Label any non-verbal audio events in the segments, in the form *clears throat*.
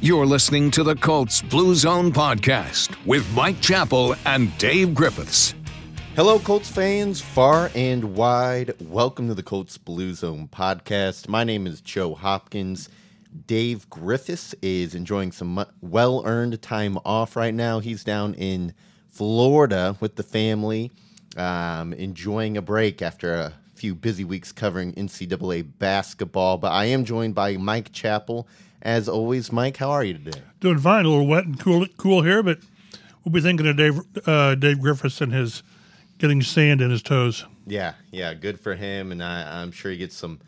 You're listening to the Colts Blue Zone podcast with Mike Chappell and Dave Griffiths. Hello, Colts fans, far and wide. Welcome to the Colts Blue Zone podcast. My name is Joe Hopkins. Dave Griffiths is enjoying some well earned time off right now. He's down in Florida with the family, um, enjoying a break after a few busy weeks covering NCAA basketball. But I am joined by Mike Chappell as always, Mike, how are you today? Doing fine. A little wet and cool, cool here, but we'll be thinking of Dave, uh, Dave Griffiths and his getting sand in his toes. Yeah, yeah, good for him, and I, I'm sure he gets some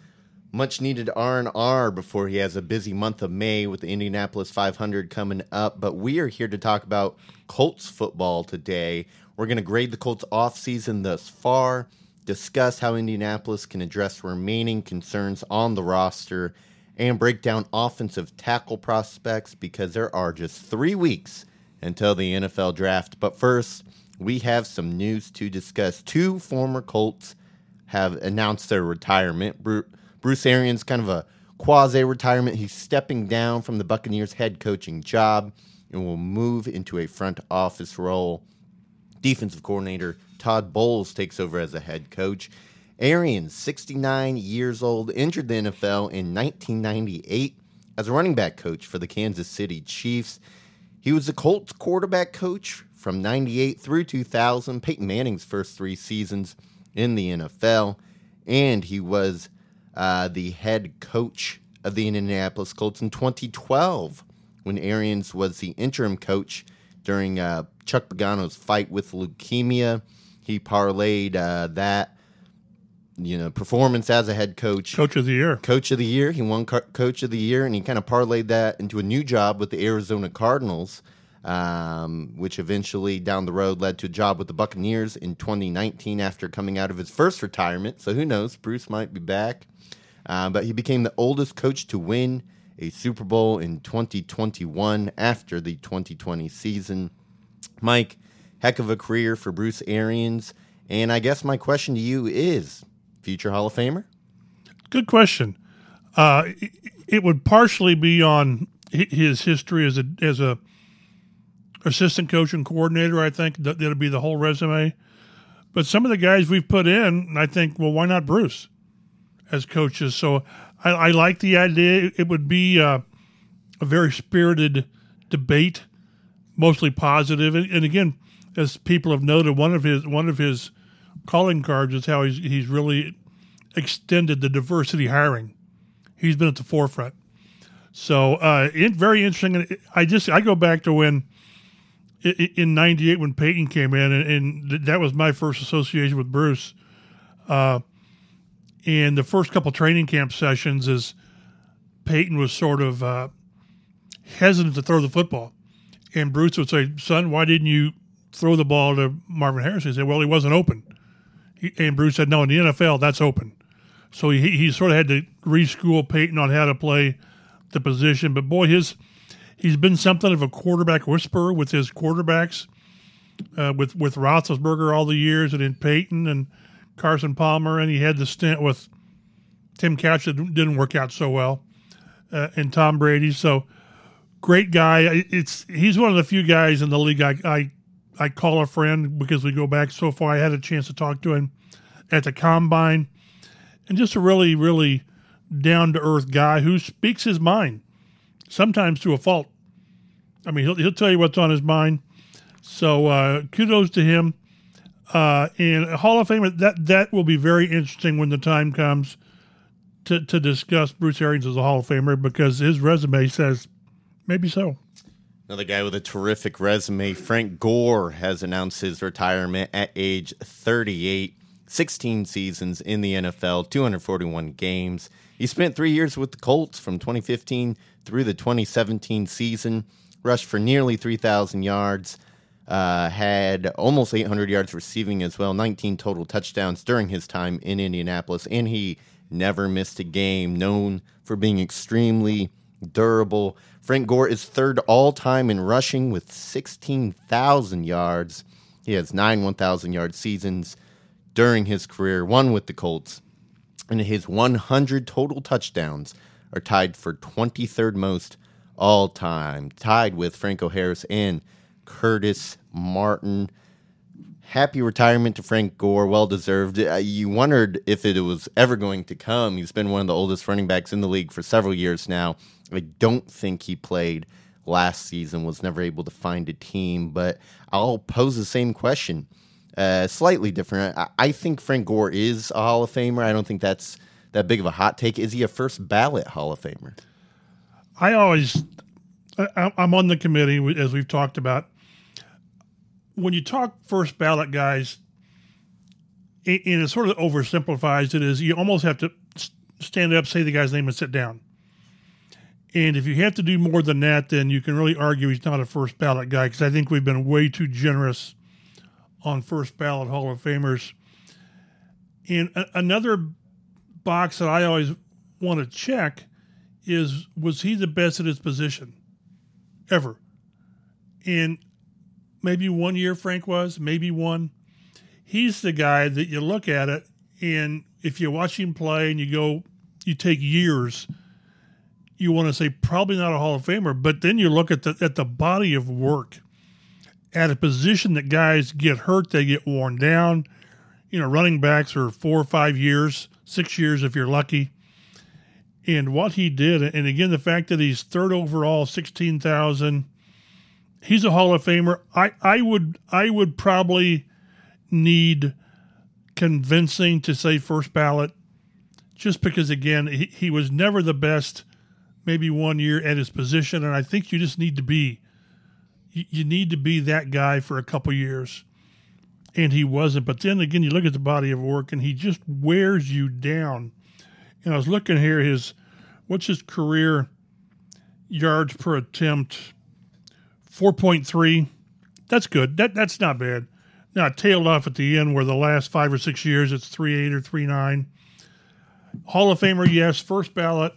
much needed R and R before he has a busy month of May with the Indianapolis 500 coming up. But we are here to talk about Colts football today. We're going to grade the Colts off season thus far, discuss how Indianapolis can address remaining concerns on the roster and break down offensive tackle prospects because there are just three weeks until the NFL draft. But first, we have some news to discuss. Two former Colts have announced their retirement. Bruce Arians, kind of a quasi retirement. He's stepping down from the Buccaneers head coaching job and will move into a front office role. Defensive coordinator Todd Bowles takes over as a head coach. Arians, 69 years old, entered the NFL in 1998 as a running back coach for the Kansas City Chiefs. He was the Colts quarterback coach from 98 through 2000, Peyton Manning's first three seasons in the NFL, and he was uh, the head coach of the Indianapolis Colts in 2012 when Arians was the interim coach during uh, Chuck Pagano's fight with leukemia. He parlayed uh, that you know performance as a head coach, coach of the year, coach of the year. He won co- coach of the year, and he kind of parlayed that into a new job with the Arizona Cardinals, um, which eventually down the road led to a job with the Buccaneers in 2019 after coming out of his first retirement. So who knows? Bruce might be back, uh, but he became the oldest coach to win a Super Bowl in 2021 after the 2020 season. Mike, heck of a career for Bruce Arians. And I guess my question to you is future Hall of Famer? Good question. Uh, it would partially be on his history as a as a assistant coach and coordinator. I think that that'd be the whole resume. But some of the guys we've put in, I think, well, why not Bruce as coaches? So I, I like the idea. It would be uh, a very spirited debate, mostly positive. And, and again, as people have noted, one of his one of his calling cards is how he's he's really extended the diversity hiring. He's been at the forefront. So uh, it, very interesting. I just I go back to when in '98 when Peyton came in, and, and, that was my first association with Bruce. Uh, and the first couple training camp sessions is Peyton was sort of uh, hesitant to throw the football, and Bruce would say, "Son, why didn't you throw the ball to Marvin Harrison?" He said, "Well, he wasn't open." And Bruce said, "No, in the NFL, that's open." So he he sort of had to reschool Peyton on how to play the position. But boy, his he's been something of a quarterback whisperer with his quarterbacks, uh, with with Roethlisberger all the years, and in Peyton and Carson Palmer, and he had the stint with Tim Couch that didn't work out so well, uh, and Tom Brady. So great guy. It's he's one of the few guys in the league I, I I call a friend because we go back so far. I had a chance to talk to him at the combine, and just a really, really down to earth guy who speaks his mind, sometimes to a fault. I mean, he'll, he'll tell you what's on his mind. So uh, kudos to him. Uh, and Hall of Fame that that will be very interesting when the time comes to to discuss Bruce Arians as a Hall of Famer because his resume says maybe so. Another guy with a terrific resume, Frank Gore, has announced his retirement at age 38. 16 seasons in the NFL, 241 games. He spent three years with the Colts from 2015 through the 2017 season, rushed for nearly 3,000 yards, uh, had almost 800 yards receiving as well, 19 total touchdowns during his time in Indianapolis, and he never missed a game, known for being extremely durable. Frank Gore is third all time in rushing with 16,000 yards. He has nine 1,000 yard seasons during his career, one with the Colts. And his 100 total touchdowns are tied for 23rd most all time, tied with Franco Harris and Curtis Martin. Happy retirement to Frank Gore, well deserved. Uh, you wondered if it was ever going to come. He's been one of the oldest running backs in the league for several years now. I don't think he played last season, was never able to find a team, but I'll pose the same question. Uh, slightly different. I, I think Frank Gore is a Hall of Famer. I don't think that's that big of a hot take. Is he a first ballot Hall of Famer? I always, I, I'm on the committee as we've talked about. When you talk first ballot guys, and it sort of oversimplifies it, is you almost have to stand up, say the guy's name, and sit down. And if you have to do more than that, then you can really argue he's not a first ballot guy because I think we've been way too generous on first ballot Hall of Famers. And a- another box that I always want to check is was he the best at his position ever? And maybe one year Frank was, maybe one. He's the guy that you look at it, and if you watch him play and you go, you take years you want to say probably not a Hall of Famer, but then you look at the at the body of work at a position that guys get hurt, they get worn down. You know, running backs are four or five years, six years if you're lucky. And what he did, and again, the fact that he's third overall, sixteen thousand, he's a Hall of Famer. I, I would I would probably need convincing to say first ballot, just because again he, he was never the best maybe one year at his position, and I think you just need to be you, need to be that guy for a couple years. And he wasn't. But then again, you look at the body of work, and he just wears you down. And I was looking here, his what's his career yards per attempt? Four point three. That's good. That that's not bad. Now it tailed off at the end where the last five or six years it's three eight or three nine. Hall of Famer, yes. First ballot,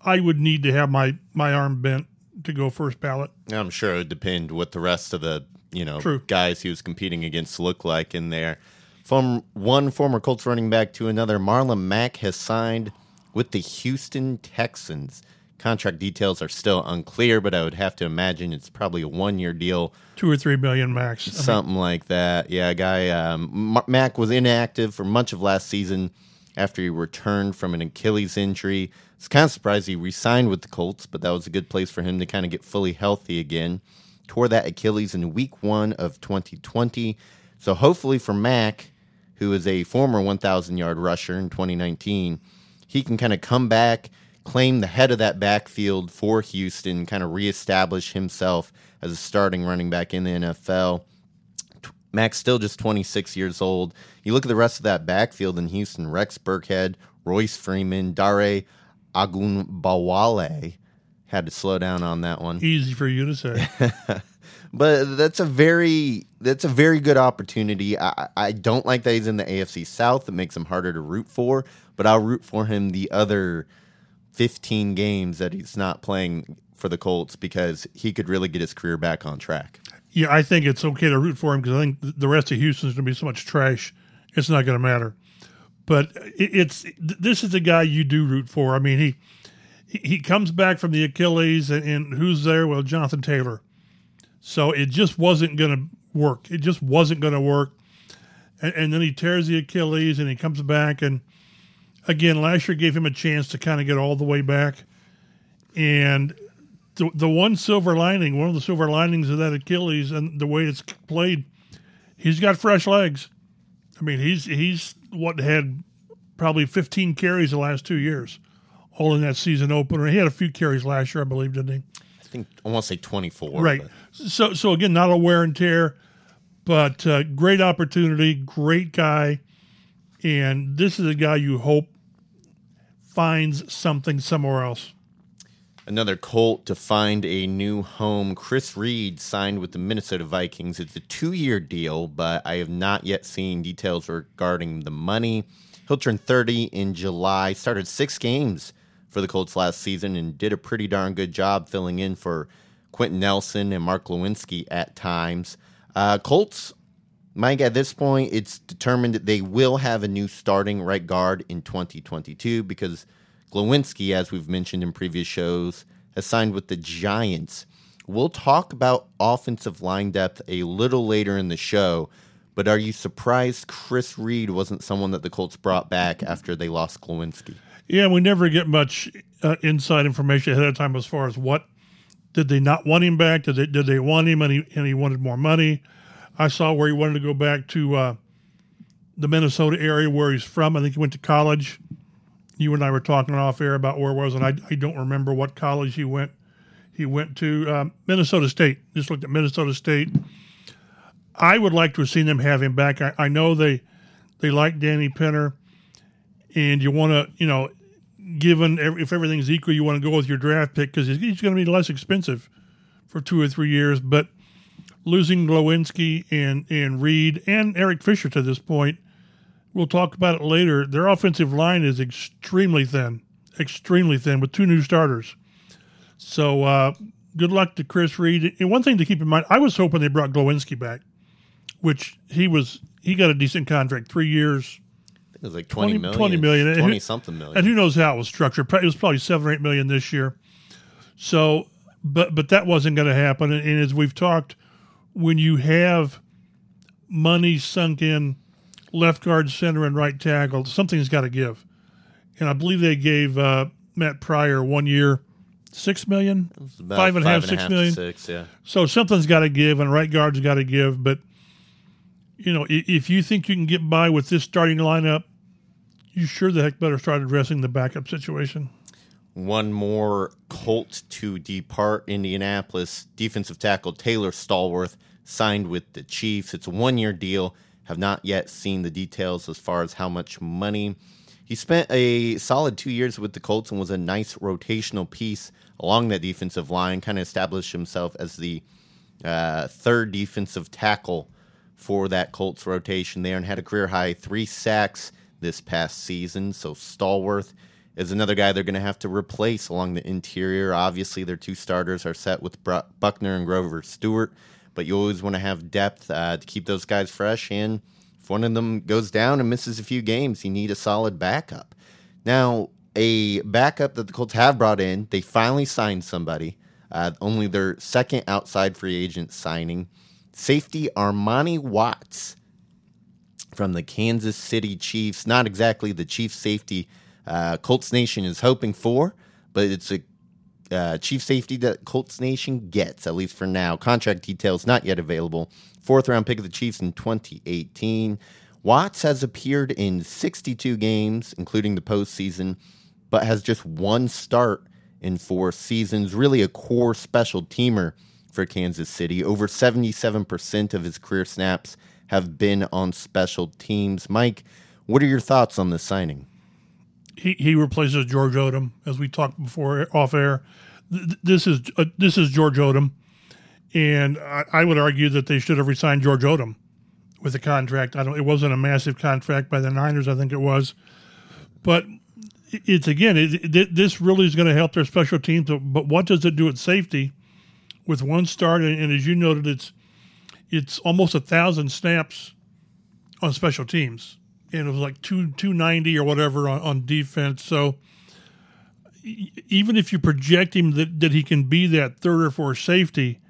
I would need to have my my arm bent to go first ballot. I'm sure it would depend what the rest of the you know True. guys he was competing against look like in there. From one former Colts running back to another, Marlon Mack has signed with the Houston Texans. Contract details are still unclear, but I would have to imagine it's probably a one year deal, Two or three million max. I mean, something like that. Yeah, guy um, Mack was inactive for much of last season after he returned from an Achilles injury. It's kind of surprised he re-signed with the Colts, but that was a good place for him to kind of get fully healthy again. Tore that Achilles in week one of 2020. So hopefully for Mack, who is a former 1,000 yard rusher in 2019, he can kind of come back, claim the head of that backfield for Houston, kind of reestablish himself as a starting running back in the NFL. Mack's still just 26 years old. You look at the rest of that backfield in Houston: Rex Burkhead, Royce Freeman, Dare Ogunbowale. Had to slow down on that one, easy for you to say. *laughs* but that's a very that's a very good opportunity. I, I don't like that he's in the AFC South. It makes him harder to root for. But I'll root for him the other 15 games that he's not playing for the Colts because he could really get his career back on track. Yeah, I think it's okay to root for him because I think the rest of Houston's going to be so much trash, it's not going to matter. But it, it's this is the guy you do root for. I mean, he he comes back from the Achilles, and, and who's there? Well, Jonathan Taylor. So it just wasn't going to work. It just wasn't going to work. And, and then he tears the Achilles, and he comes back. And again, last year gave him a chance to kind of get all the way back. And the, the one silver lining, one of the silver linings of that Achilles and the way it's played, he's got fresh legs. I mean, he's he's what had probably 15 carries the last two years, all in that season opener. He had a few carries last year, I believe, didn't he? I think I want to say 24. Right. but- So so again, not a wear and tear, but uh, great opportunity, great guy, and this is a guy you hope finds something somewhere else. Another Colt to find a new home. Chris Reed signed with the Minnesota Vikings. It's a two year deal, but I have not yet seen details regarding the money. He'll turn 30 in July. Started six games for the Colts last season and did a pretty darn good job filling in for Quenton Nelson and Mark Glowinski at times. Uh, Colts, Mike, at this point, it's determined that they will have a new starting right guard in 2022 because Glowinski, as we've mentioned in previous shows, has signed with the Giants. We'll talk about offensive line depth a little later in the show, but are you surprised Chris Reed wasn't someone that the Colts brought back after they lost Glowinski? Yeah, we never get much uh, inside information ahead of time as far as what did they not want him back? Did they did they want him and he and he wanted more money? I saw where he wanted to go back to uh, the Minnesota area where he's from. I think he went to college. You and I were talking off air about where it was, and I, I don't remember what college he went. He went to um, Minnesota State. Just looked at Minnesota State. I would like to have seen them have him back. I, I know they they like Danny Pinter, and you want to, you know, given if everything's equal, you want to go with your draft pick because he's going to be less expensive for two or three years. But losing Glowinski and and Reed and Eric Fisher to this point, we'll talk about it later. Their offensive line is extremely thin, extremely thin with two new starters. So uh, good luck to Chris Reed. And one thing to keep in mind, I was hoping they brought Glowinski back, which he was. He got a decent contract, three years it was like 20, 20 million. 20 million. 20 who, something million. And who knows how it was structured. It was probably 7 or 8 million this year. So, but but that wasn't going to happen. And, and as we've talked, when you have money sunk in left guard, center, and right tackle, something's got to give. And I believe they gave uh, Matt Pryor one year, six million, five and a half, six million. Six, yeah. So something's got to give, and right guard's got to give. But you know, if you think you can get by with this starting lineup, you sure the heck better start addressing the backup situation. One more Colt to depart Indianapolis. Defensive tackle Taylor Stallworth signed with the Chiefs. It's a one year deal. Have not yet seen the details as far as how much money. He spent a solid two years with the Colts and was a nice rotational piece along that defensive line, kind of established himself as the uh, third defensive tackle for that Colts rotation there and had a career high three sacks this past season. So Stallworth is another guy they're going to have to replace along the interior. Obviously, their two starters are set with Buckner and Grover Stewart, but you always want to have depth uh, to keep those guys fresh. And if one of them goes down and misses a few games, you need a solid backup. Now, a backup that the Colts have brought in, they finally signed somebody. Uh, only their second outside free agent signing. Safety Armani Watts from the Kansas City Chiefs. Not exactly the Chief safety uh, Colts Nation is hoping for, but it's a uh, chief safety that Colts Nation gets, at least for now. Contract details not yet available. Fourth round pick of the Chiefs in 2018. Watts has appeared in 62 games, including the postseason, but has just one start in four seasons. Really a core special teamer for Kansas City. Over 77% of his career snaps have been on special teams. Mike, what are your thoughts on this signing? He, he replaces George Odum, as we talked before off air. This is uh, this is George Odum, and I, I, would argue that they should have resigned George Odum with a contract. I don't. It wasn't a massive contract by the Niners, I think it was, but it's again. It, it, this really is going to help their special teams. But what does it do at safety? With one start, and, and as you noted, it's it's almost a thousand snaps on special teams, and it was like two two ninety or whatever on, on defense. So even if you project him that, that he can be that third or fourth safety,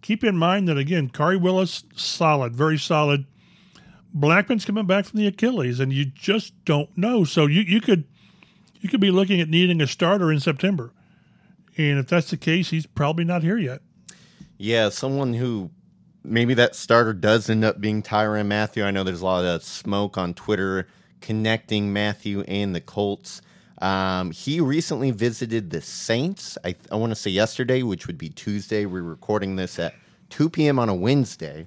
keep in mind that again, Khari Willis solid, very solid. Blackmon's coming back from the Achilles, and you just don't know. So you, you could you could be looking at needing a starter in September, and if that's the case, he's probably not here yet. Yeah, someone who maybe that starter does end up being Tyrann Mathieu. I know there's a lot of smoke on Twitter connecting Mathieu and the Colts. Um, he recently visited the Saints, I, I want to say yesterday, which would be Tuesday. We're recording this at 2 p.m. on a Wednesday.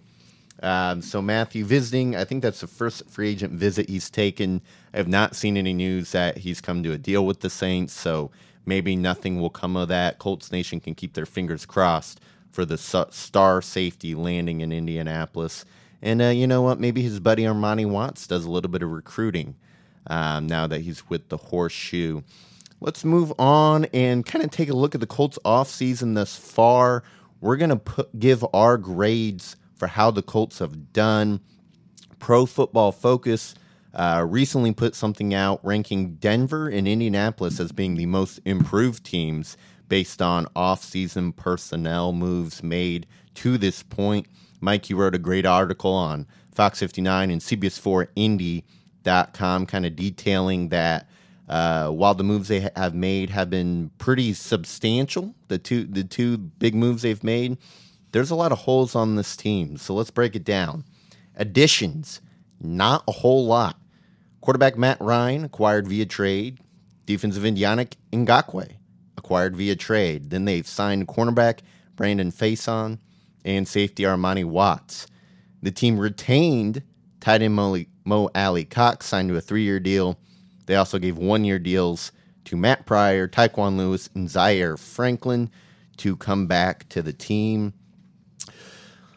Um, so Mathieu visiting, I think that's the first free agent visit he's taken. I have not seen any news that he's come to a deal with the Saints, so maybe nothing will come of that. Colts Nation can keep their fingers crossed for the star safety landing in Indianapolis. And uh, you know what? Maybe his buddy Armani Watts does a little bit of recruiting um, now that he's with the Horseshoe. Let's move on and kind of take a look at the Colts offseason thus far. We're going to give our grades for how the Colts have done. Pro Football Focus uh, recently put something out ranking Denver and Indianapolis as being the most improved teams based on off-season personnel moves made to this point. Mike, you wrote a great article on Fox 59 and CBS4Indy.com, kind of detailing that uh, while the moves they have made have been pretty substantial, the two the two big moves they've made, there's a lot of holes on this team. So let's break it down. Additions, not a whole lot. Quarterback Matt Ryan acquired via trade. Defensive end Yannick Ngakoue acquired via trade. Then they've signed cornerback Brandon Facyson and safety Armani Watts. The team retained tight end Mo, Mo Alie-Cox, signed to a three year deal. They also gave one year deals to Matt Pryor, Tyquan Lewis, and Zaire Franklin to come back to the team.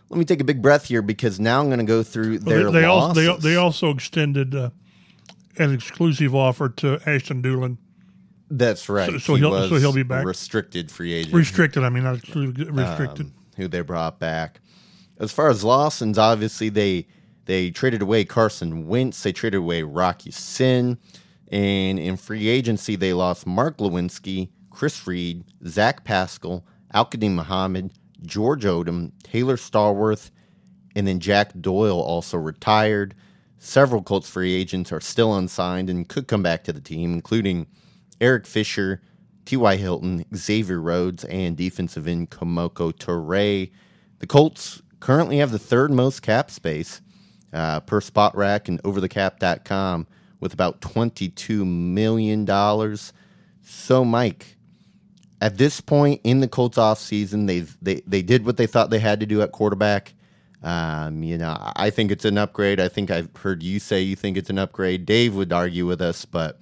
Let me take a big breath here because now I'm going to go through their they, they losses. Also, they, they also extended uh, an exclusive offer to Ashton Dulin. That's right. So, so he will so he'll be back. Restricted free agent. Restricted. I mean, not restricted. Um, who they brought back. As far as Lawson's, obviously they they traded away Carson Wentz. They traded away Rock Ya-Sin. And in free agency, they lost Mark Glowinski, Chris Reed, Zach Pascal, Al-Quadin Muhammad, George Odum, Taylor Stallworth, and then Jack Doyle also retired. Several Colts free agents are still unsigned and could come back to the team, including Eric Fisher, T.Y. Hilton, Xavier Rhodes, and defensive end Kemoko Turay. The Colts currently have the third most cap space uh, per Spotrac and overthecap.com with about $22 million. So, Mike, at this point in the Colts offseason, they've they, they did what they thought they had to do at quarterback. Um, you know, I think it's an upgrade. I think I've heard you say you think it's an upgrade. Dave would argue with us, but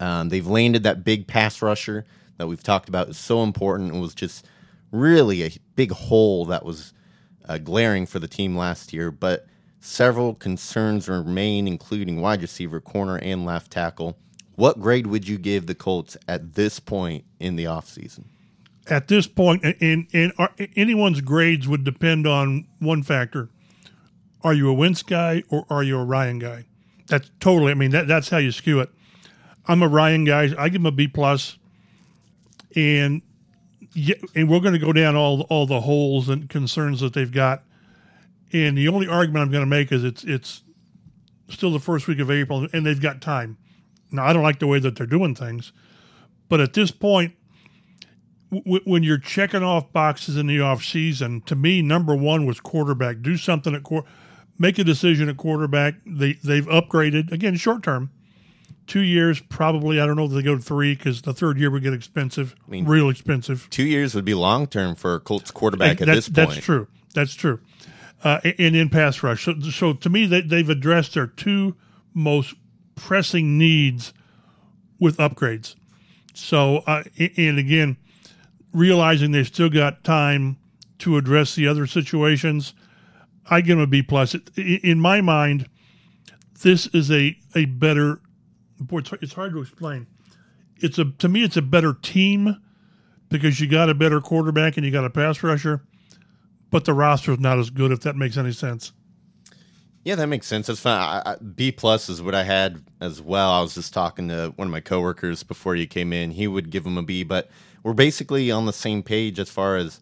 um, they've landed that big pass rusher that we've talked about is so important. It was just really a big hole that was uh, glaring for the team last year. But Several concerns remain, including wide receiver, corner, and left tackle. What grade would you give the Colts at this point in the offseason? At this point, and, and anyone's grades would depend on one factor: Are you a Wentz guy or are you a Ryan guy? That's totally. I mean, that, that's how you skew it. I'm a Ryan guy. I give him a B plus, and yeah, and we're going to go down all all the holes and concerns that they've got. And the only argument I'm going to make is it's it's still the first week of April, and they've got time. Now, I don't like the way that they're doing things, but at this point, w- when you're checking off boxes in the off season, to me, number one was quarterback. Do something at quarter, make a decision at quarterback. They they've upgraded again short term, two years probably. I don't know if they go to three because the third year would get expensive, I mean, real expensive. Two years would be long term for a Colts quarterback at this point. That's true. That's true uh, and in pass rush. So, so to me, they, they've addressed their two most pressing needs with upgrades. So, uh, and again, realizing they've still got time to address the other situations, I give them a B plus. In my mind, this is a a better. Boy, it's hard to explain. It's a to me, it's a better team because you got a better quarterback and you got a pass rusher but the roster is not as good. If that makes any sense. Yeah, that makes sense. That's fine. I, I, B plus is what I had as well. I was just talking to one of my coworkers before you came in. He would give him a B, but we're basically on the same page as far as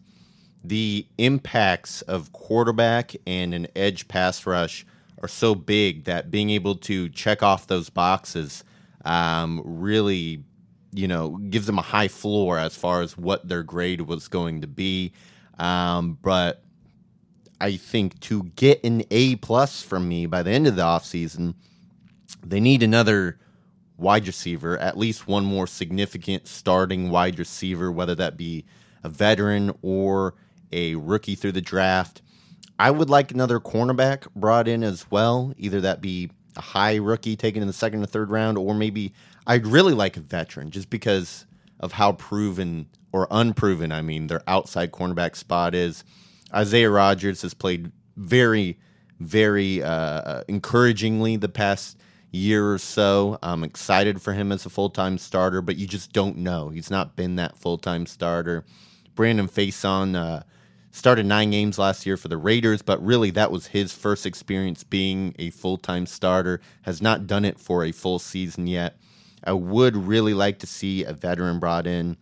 the impacts of quarterback and an edge pass rush are so big that being able to check off those boxes um, really, you know, gives them a high floor as far as what their grade was going to be. Um, but I think to get an A plus from me by the end of the offseason, they need another wide receiver, at least one more significant starting wide receiver, whether that be a veteran or a rookie through the draft. I would like another cornerback brought in as well, either that be a high rookie taken in the second or third round, or maybe I'd really like a veteran just because of how proven or unproven, I mean, their outside cornerback spot is. Isaiah Rodgers has played very, very uh, encouragingly the past year or so. I'm excited for him as a full time starter, but you just don't know. He's not been that full time starter. Brandon Facyson uh, started nine games last year for the Raiders, but really that was his first experience being a full time starter. Has not done it for a full season yet. I would really like to see a veteran brought in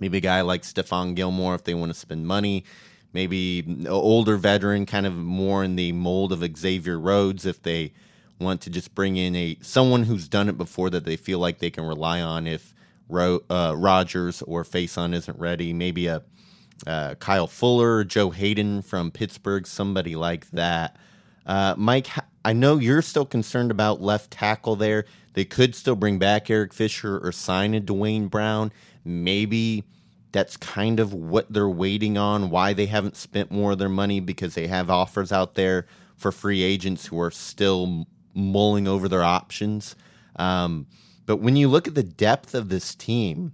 Maybe a guy like Stephon Gilmore if they want to spend money. Maybe an older veteran, kind of more in the mold of Xavier Rhodes if they want to just bring in a someone who's done it before that they feel like they can rely on if Ro, uh, Rodgers or Facyson isn't ready. Maybe a uh, Kyle Fuller, Joe Haden from Pittsburgh, somebody like that. Uh, Mike, I know you're still concerned about left tackle there. They could still bring back Eric Fisher or sign a Duane Brown. Maybe that's kind of what they're waiting on, why they haven't spent more of their money because they have offers out there for free agents who are still mulling over their options. Um, but when you look at the depth of this team,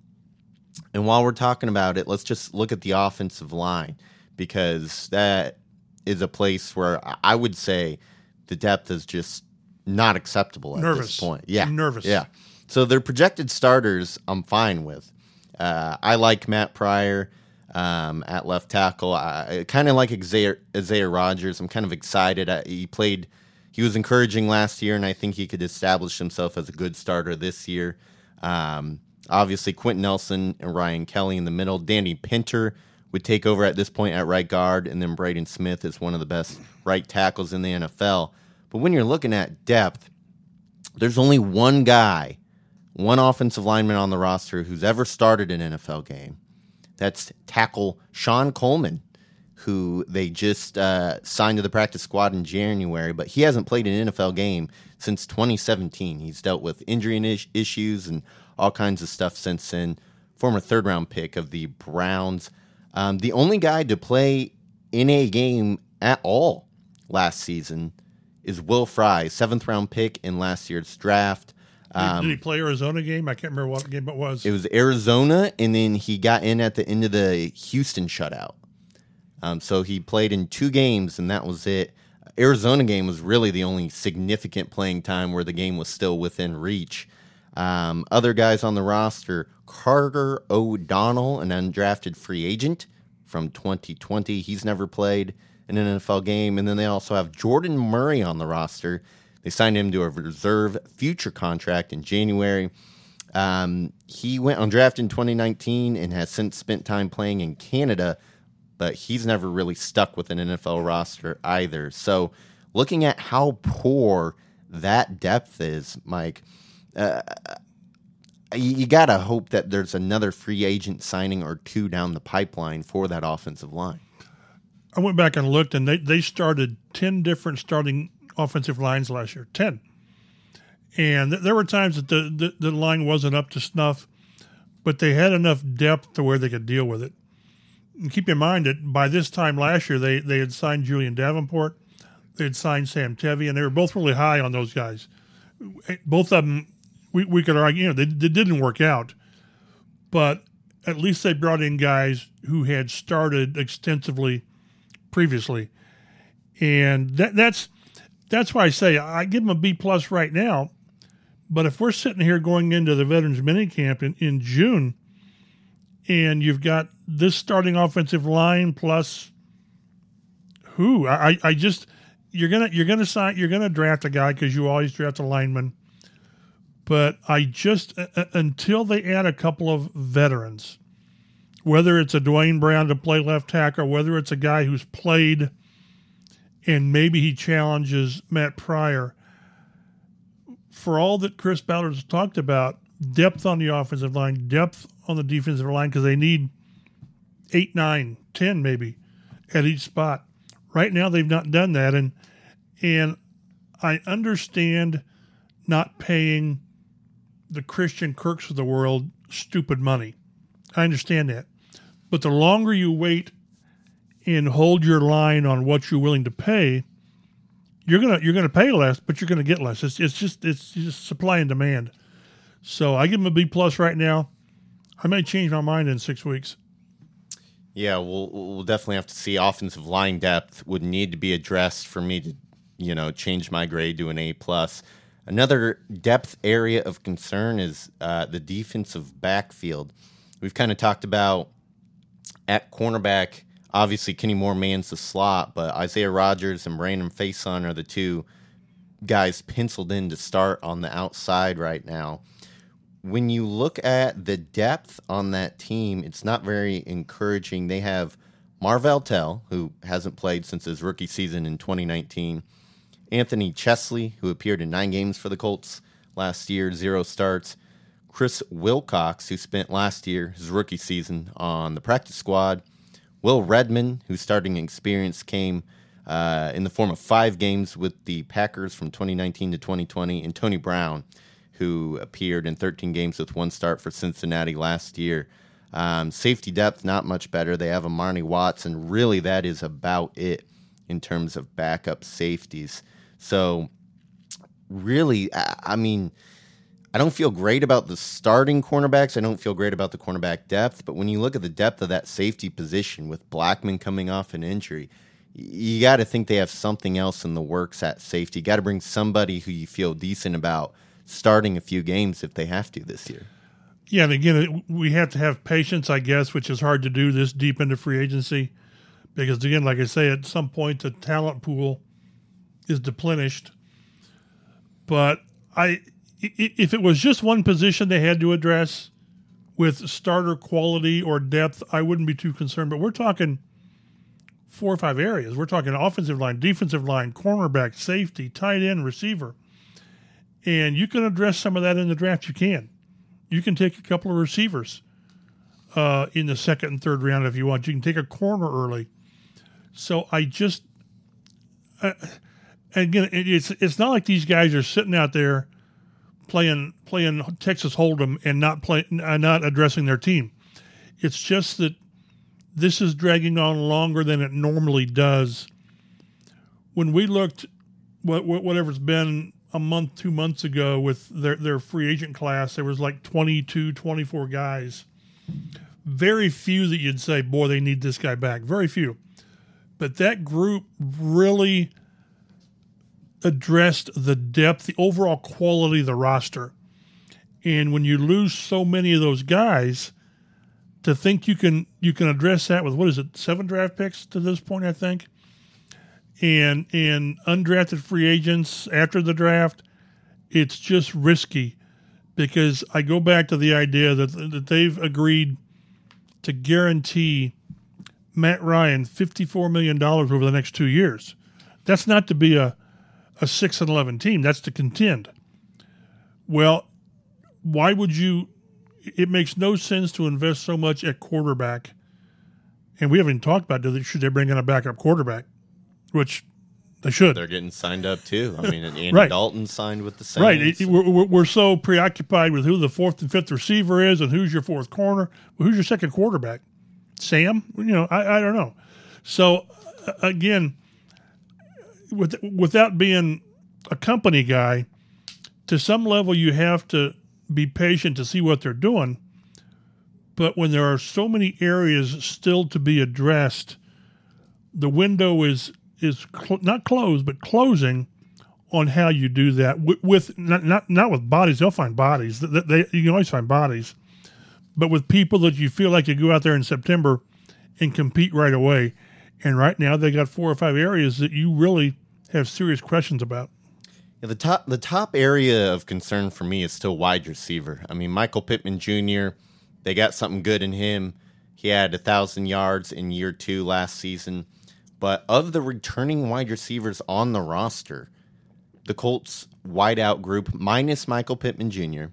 and while we're talking about it, let's just look at the offensive line because that is a place where I would say the depth is just not acceptable at Nervous. this point. Yeah, I'm nervous. Yeah. So their projected starters, I'm fine with. Uh, I like Matt Pryor um, at left tackle. I kind of like Isaiah, Isaiah Rodgers. I'm kind of excited. I, he played. He was encouraging last year, and I think he could establish himself as a good starter this year. Um, obviously, Quenton Nelson and Ryan Kelly in the middle. Danny Pinter would take over at this point at right guard, and then Braden Smith is one of the best right tackles in the NFL. But when you're looking at depth, there's only one guy, one offensive lineman on the roster who's ever started an NFL game. That's tackle Sean Coleman, who they just uh, signed to the practice squad in January, but he hasn't played an NFL game since 2017. He's dealt with injury issues and all kinds of stuff since then. Former third round pick of the Browns. Um, the only guy to play in a game at all last season is Will Fry, seventh round pick in last year's draft. Did- did he play Arizona game? I can't remember what game it was. It was Arizona, and then he got in at the end of the Houston shutout. Um, so he played in two games, and that was it. Arizona game was really the only significant playing time where the game was still within reach. Um, other guys on the roster: Carter O'Donnell, an undrafted free agent from 2020. He's never played in an NFL game, and then they also have Jordan Murray on the roster. They signed him to a reserve future contract in January. Um, he went on draft in 2019 and has since spent time playing in Canada, but he's never really stuck with an NFL roster either. So, looking at how poor that depth is, Mike, uh, you, got to hope that there's another free agent signing or two down the pipeline for that offensive line. I went back and looked, and they, they started 10 different starting offensive lines last year. 10. And th- there were times that the, the, the line wasn't up to snuff, but they had enough depth to where they could deal with it. And keep in mind that by this time last year, they, they had signed Julian Davenport, they had signed Sam Tevi, and they were both really high on those guys. Both of them, we, we could argue, you know, they, they didn't work out, but at least they brought in guys who had started extensively previously, and that that's that's why I say I give them a B plus right now. But if we're sitting here going into the veterans minicamp in, in June, and you've got this starting offensive line plus who I, I just you're gonna you're gonna sign you're gonna draft a guy because you always draft a lineman. But I just uh, until they add a couple of veterans, whether it's a Duane Brown to play left tackle, whether it's a guy who's played and maybe he challenges Matt Pryor. For all that Chris Ballard has talked about, depth on the offensive line, depth on the defensive line, because they need eight, nine, ten maybe at each spot. Right now, they've not done that, and and I understand not paying the Christian Kirks of the world stupid money. I understand that. But the longer you wait and hold your line on what you're willing to pay, you're gonna you're gonna pay less, but you're gonna get less. It's it's just it's just supply and demand. So I give them a B plus right now. I may change my mind in six weeks. Yeah, we'll we'll definitely have to see. Offensive line depth would need to be addressed for me to, you know, change my grade to an A plus. Another depth area of concern is uh, the defensive backfield. We've kind of talked about at cornerback. Obviously, Kenny Moore mans the slot, but Isaiah Rodgers and Brandon Facyson are the two guys penciled in to start on the outside right now. when you look at the depth on that team, it's not very encouraging. They have Marvell Tell, who hasn't played since his rookie season in 2019, Anthony Chesley, who appeared in nine games for the Colts last year, zero starts, Chris Wilcox, who spent last year, his rookie season, on the practice squad, Will Redmond, whose starting experience came uh, in the form of five games with the Packers from 2019 to 2020, and Tony Brown, who appeared in 13 games with one start for Cincinnati last year. Um, safety depth, not much better. They have Armani Watts, and really that is about it in terms of backup safeties. So, really, I mean, I don't feel great about the starting cornerbacks. I don't feel great about the cornerback depth. But when you look at the depth of that safety position with Blackmon coming off an injury, you got to think they have something else in the works at safety. Got to bring somebody who you feel decent about starting a few games if they have to this year. Yeah, and again, we have to have patience, I guess, which is hard to do this deep into free agency because, again, like I say, at some point the talent pool is depleted. But I, if it was just one position they had to address with starter quality or depth, I wouldn't be too concerned. But we're talking four or five areas. We're talking offensive line, defensive line, cornerback, safety, tight end, receiver. And you can address some of that in the draft. You can. You can take a couple of receivers uh, in the second and third round if you want. You can take a corner early. So I just, again, it's it's not like these guys are sitting out there playing playing Texas Hold'em and not play not addressing their team. It's just that this is dragging on longer than it normally does. When we looked, what whatever's been a month, two months ago with their, their free agent class, there was like 22, 24 guys. Very few that you'd say, boy, they need this guy back. Very few. But that group really addressed the depth, the overall quality of the roster. And when you lose so many of those guys, to think you can you can address that with what is it seven draft picks to this point I think, and and undrafted free agents after the draft, it's just risky because I go back to the idea that that they've agreed to guarantee Matt Ryan fifty four million dollars over the next two years. That's not to be a a six and eleven team. That's to contend. Well, why would you it makes no sense to invest so much at quarterback. And we haven't talked about should they bring in a backup quarterback, which they should. They're getting signed up too. I mean, Andy right. Dalton signed with the Saints. Right. It, we're, we're so preoccupied with who the fourth and fifth receiver is and who's your fourth corner. Well, who's your second quarterback? Sam? You know, I, I don't know. So uh, again, with, without being a company guy, to some level you have to be patient to see what they're doing. But when there are so many areas still to be addressed, the window is is cl- not closed but closing on how you do that with, with not, not not with bodies. They'll find bodies. They, they, you can always find bodies, but with people that you feel like you go out there in September and compete right away. And right now they got four or five areas that you really have serious questions about. Yeah, the top the top area of concern for me is still wide receiver. I mean, Michael Pittman Jr. They got something good in him. He had a thousand yards in year two last season. But of the returning wide receivers on the roster, the Colts wideout group minus Michael Pittman Jr.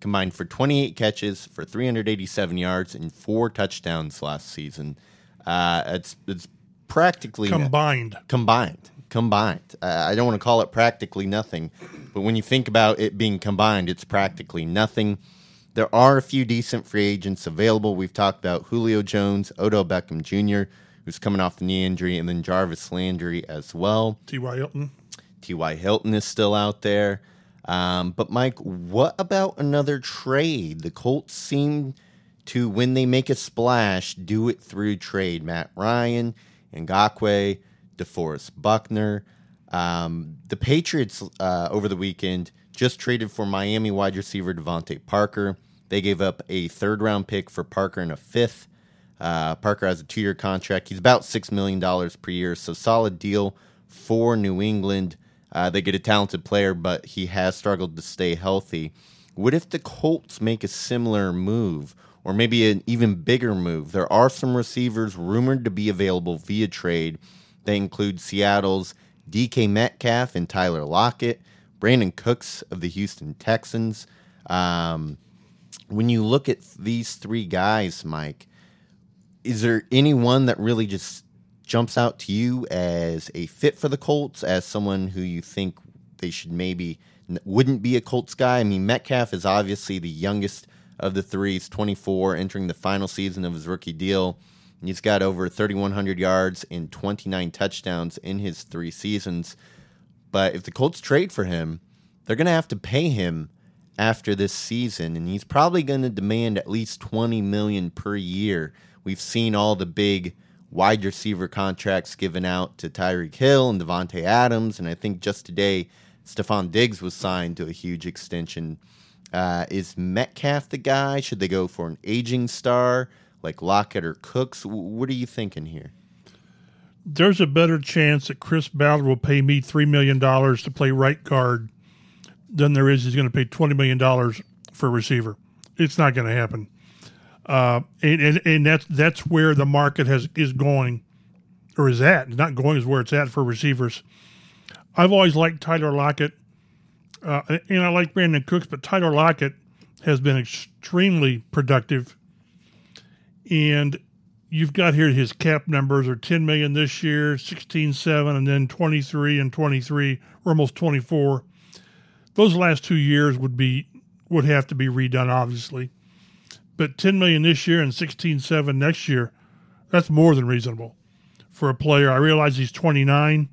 combined for 28 catches for 387 yards and four touchdowns last season. Uh, it's it's practically combined. Combined combined. Uh, I don't want to call it practically nothing, but when you think about it being combined, it's practically nothing. There are a few decent free agents available. We've talked about Julio Jones, Odell Beckham Jr., who's coming off the knee injury, and then Jarvis Landry as well. T.Y. Hilton. T.Y. Hilton is still out there. Um, but, Mike, what about another trade? The Colts seem to, when they make a splash, do it through trade. Matt Ryan, Ngakoue, DeForest Buckner. Um, the Patriots uh, over the weekend just traded for Miami wide receiver DeVante Parker. They gave up a third round pick for Parker and a fifth. Uh, Parker has a two year contract. He's about $6 million per year, so solid deal for New England. Uh, they get a talented player, but he has struggled to stay healthy. What if the Colts make a similar move or maybe an even bigger move? There are some receivers rumored to be available via trade. They include Seattle's DK Metcalf and Tyler Lockett, Brandin Cooks of the Houston Texans. Um, when you look at these three guys, Mike, is there anyone that really just jumps out to you as a fit for the Colts, as someone who you think they should maybe wouldn't be a Colts guy? I mean, Metcalf is obviously the youngest of the three. He's 24, entering the final season of his rookie deal. He's got over 3,100 yards and 29 touchdowns in his three seasons. But if the Colts trade for him, they're going to have to pay him after this season, and he's probably going to demand at least 20 million per year. We've seen all the big wide receiver contracts given out to Tyreek Hill and Davante Adams, and I think just today Stefon Diggs was signed to a huge extension. Uh, is Metcalf the guy? Should they go for an aging star like Lockett or Cooks? What are you thinking here? There's a better chance that Chris Ballard will pay me $3 million to play right guard than there is he's going to pay $20 million for a receiver. It's not going to happen. Uh, and, and, and that's that's where the market has is going, or is at. Not going is where it's at for receivers. I've always liked Tyler Lockett, uh, and I like Brandin Cooks, but Tyler Lockett has been extremely productive. And you've got here his cap numbers are 10 million this year, 16 7, and then 23 and 23, or almost 24. Those last two years would be would have to be redone, obviously but 10 million this year and 16.7 next year, that's more than reasonable for a player. I realize he's 29,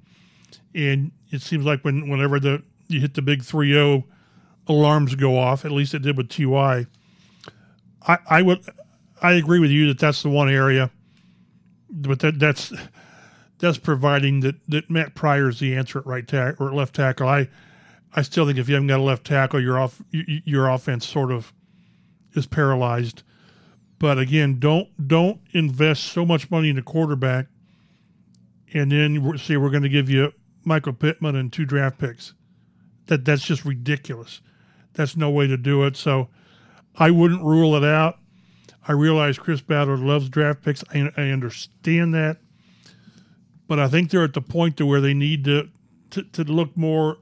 and it seems like when whenever the you hit the big 3-0 alarms go off, at least it did with Ty. I, I would I agree with you that that's the one area, but that that's that's providing that that Matt Pryor is the answer at right tackle or left tackle. I I still think if you haven't got a left tackle, your off your offense sort of is paralyzed. But again, don't don't invest so much money in a quarterback, and then say we're going to give you Michael Pittman and two draft picks. That that's just ridiculous. That's no way to do it. So I wouldn't rule it out. I realize Chris Ballard loves draft picks. I, I understand that, but I think they're at the point to where they need to, to to look more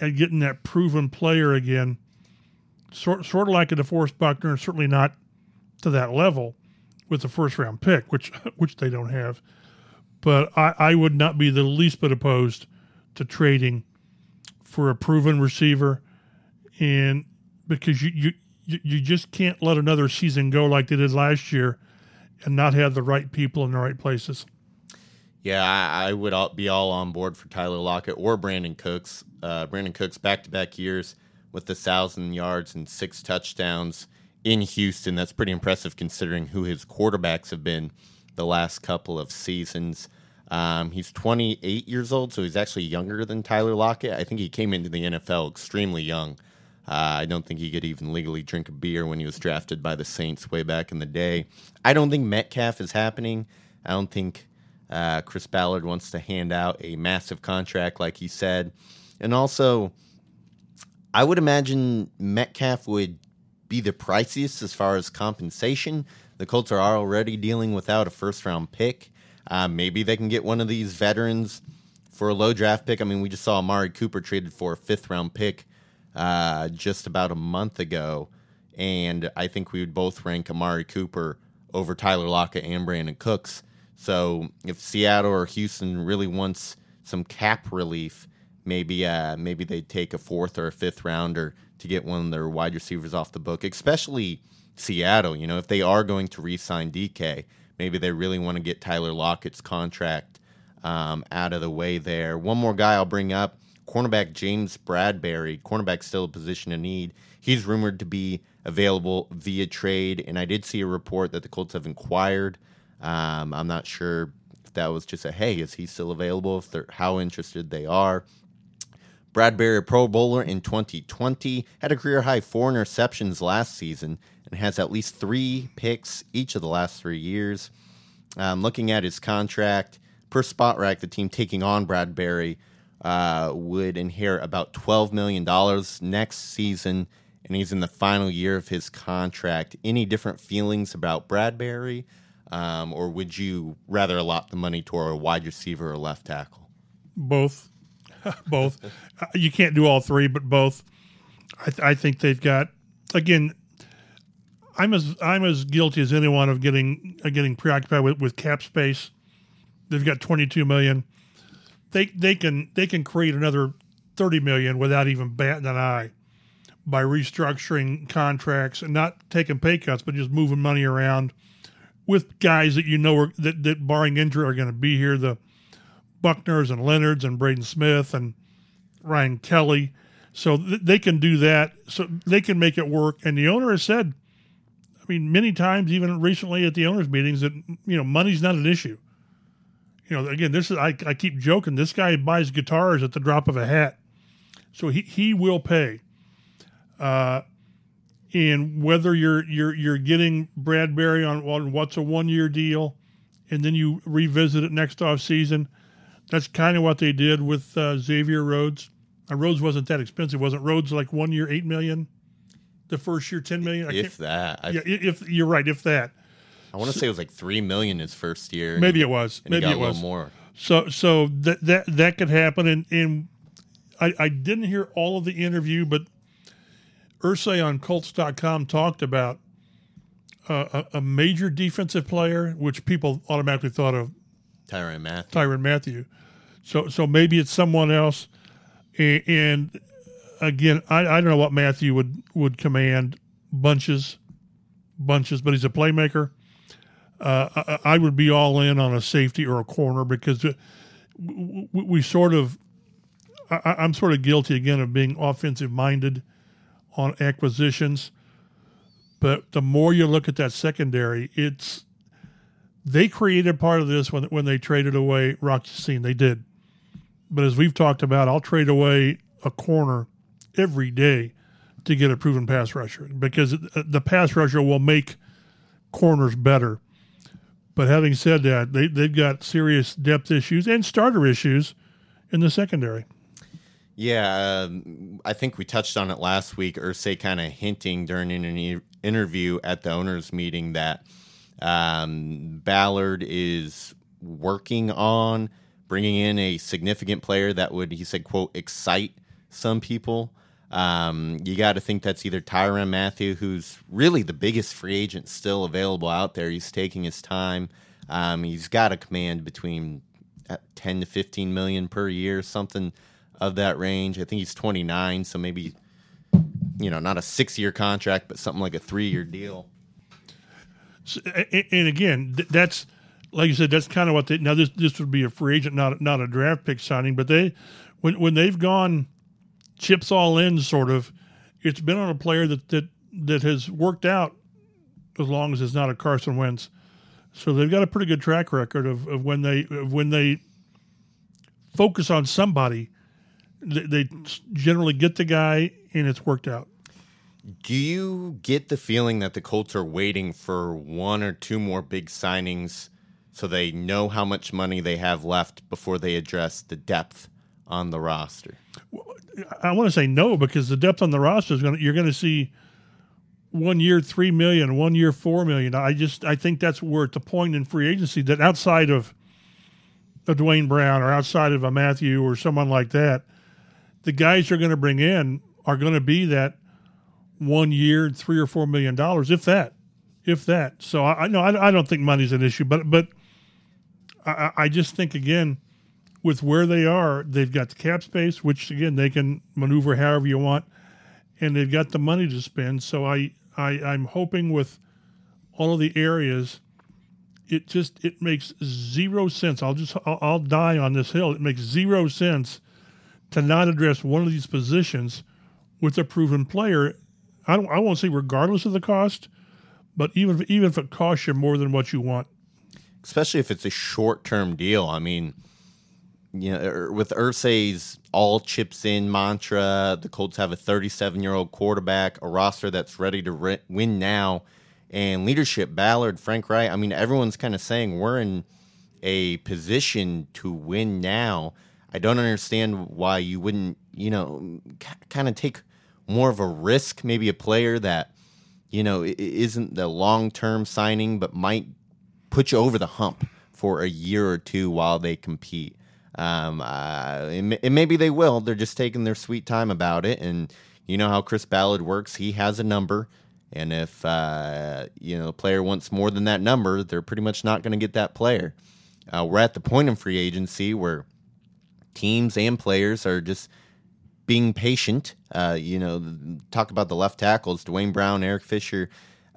at getting that proven player again sort sort of like a DeForest Buckner, certainly not to that level with the first round pick, which *laughs* which they don't have. But I, I would not be the least bit opposed to trading for a proven receiver, and because you you you just can't let another season go like they did last year, and not have the right people in the right places. Yeah, I, I would all, be all on board for Tyler Lockett or Brandin Cooks. Uh, Brandin Cooks back to back years with the thousand yards and six touchdowns in Houston. That's pretty impressive considering who his quarterbacks have been the last couple of seasons. Um, he's 28 years old, so he's actually younger than Tyler Lockett. I think he came into the NFL extremely young. Uh, I don't think he could even legally drink a beer when he was drafted by the Saints way back in the day. I don't think Metcalf is happening. I don't think uh, Chris Ballard wants to hand out a massive contract like he said. And also, I would imagine Metcalf would be the priciest as far as compensation. The Colts are already dealing without a first round pick. Uh, maybe they can get one of these veterans for a low draft pick. I mean, we just saw Amari Cooper traded for a fifth round pick uh, just about a month ago. And I think we would both rank Amari Cooper over Tyler Lockett and Brandin Cooks. So if Seattle or Houston really wants some cap relief, maybe uh, maybe they take a fourth or a fifth rounder to get one of their wide receivers off the book, especially Seattle. You know, if they are going to re-sign DK, maybe they really want to get Tyler Lockett's contract um, out of the way there. One more guy I'll bring up: cornerback James Bradberry. Cornerback still a position of need. He's rumored to be available via trade, and I did see a report that the Colts have inquired. Um, I'm not sure if that was just a hey, is he still available? If they're how interested they are. Bradberry, a Pro Bowler in 2020, had a career high four interceptions last season and has at least three picks each of the last three years. Um, looking at his contract, per Spotrac, the team taking on Bradberry uh, would inherit about $12 million next season, and he's in the final year of his contract. Any different feelings about Bradberry, um, or would you rather allot the money toward a wide receiver or left tackle? Both, *laughs* both. Uh, you can't do all three, but both. I, th- I think they've got again. I'm as I'm as guilty as anyone of getting uh, getting preoccupied with, with cap space. They've got 22 million. They they can they can create another 30 million without even batting an eye by restructuring contracts and not taking pay cuts, but just moving money around with guys that you know are that, that barring injury are going to be here. The Buckners and Leonards and Braden Smith and Ryan Kelly. So th- they can do that. So they can make it work. And the owner has said, I mean, many times, even recently at the owners' meetings, that you know money's not an issue. You know, again, this is I, I keep joking. This guy buys guitars at the drop of a hat, so he he will pay. Uh, and whether you're you're you're getting Bradberry on, on what's a one year deal, and then you revisit it next off season, that's kind of what they did with uh, Xavier Rhodes. Uh, Rhodes wasn't that expensive, wasn't Rhodes like one year eight million, the first year ten million? I If that, I, yeah, if you're right, if that. I want to say it was like three million his first year. Maybe it was. and he Maybe got it a was. little more. So so that that that could happen, and and I I didn't hear all of the interview, but Irsay on Colts.com talked about uh, a, a major defensive player, which people automatically thought of Tyrann Mathieu. Tyrann Mathieu. So so maybe it's someone else, and, and again, I, I don't know what Mathieu would would command bunches, bunches, but he's a playmaker. Uh, I, I would be all in on a safety or a corner because we, we, sort of, I, I'm sort of guilty again of being offensive minded on acquisitions. But the more you look at that secondary, it's they created part of this when when they traded away Rock Ya-Sin. They did, but as we've talked about, I'll trade away a corner every day to get a proven pass rusher because the pass rusher will make corners better. But having said that, they they've got serious depth issues and starter issues in the secondary. Yeah, um, I think we touched on it last week. Irsay kind of hinting during an in- interview at the owners' meeting that um, Ballard is working on bringing in a significant player that would, he said, "quote excite some people." Um, you got to think that's either Tyrann Mathieu, who's really the biggest free agent still available out there. He's taking his time. Um, he's got a command between uh, 10 to 15 million per year, something of that range. I think he's 29, so maybe you know, not a 6-year contract, but something like a 3-year deal. So, and, again, that's like you said, that's kind of what they now. This this would be a free agent, not not a draft pick signing. But they when when they've gone chips all in, sort of, it's been on a player that that that has worked out as long as it's not a Carson Wentz. So they've got a pretty good track record of, of when they of when they focus on somebody, they, they generally get the guy and it's worked out. Do you get the feeling that the Colts are waiting for one or two more big signings so they know how much money they have left before they address the depth on the roster? I want to say no because the depth on the roster is going to you're going to see one year three million, one year four million. I just I think that's where at the point in free agency that outside of a Duane Brown or outside of a Mathieu or someone like that, the guys you're going to bring in are going to be that one year three or four million dollars, if that, if that. So I, I know I, I don't think money's an issue, but but I, I just think again with where they are, they've got the cap space, which again they can maneuver however you want, and they've got the money to spend. So I, I I'm hoping with all of the areas, it just it makes zero sense. I'll just I'll, I'll die on this hill. It makes zero sense to not address one of these positions with a proven player. I don't I won't say regardless of the cost, but even if, even if it costs you more than what you want. especially if it's a short term deal. I mean, you know, er, with Irsay's all chips in mantra, the Colts have a 37 year old quarterback, a roster that's ready to re- win now, and leadership. Ballard, Frank Reich. I mean, everyone's kind of saying we're in a position to win now. I don't understand why you wouldn't, you know, k- kind of take more of a risk, maybe a player that, you know, isn't the long term signing, but might put you over the hump for a year or two while they compete. Um, uh, and, maybe they will. They're just taking their sweet time about it. And you know how Chris Ballard works. He has a number. And if uh, you know the player wants more than that number, they're pretty much not going to get that player. Uh, we're at the point in free agency where teams and players are just being patient. Uh, you know, talk about the left tackles, Duane Brown, Eric Fisher.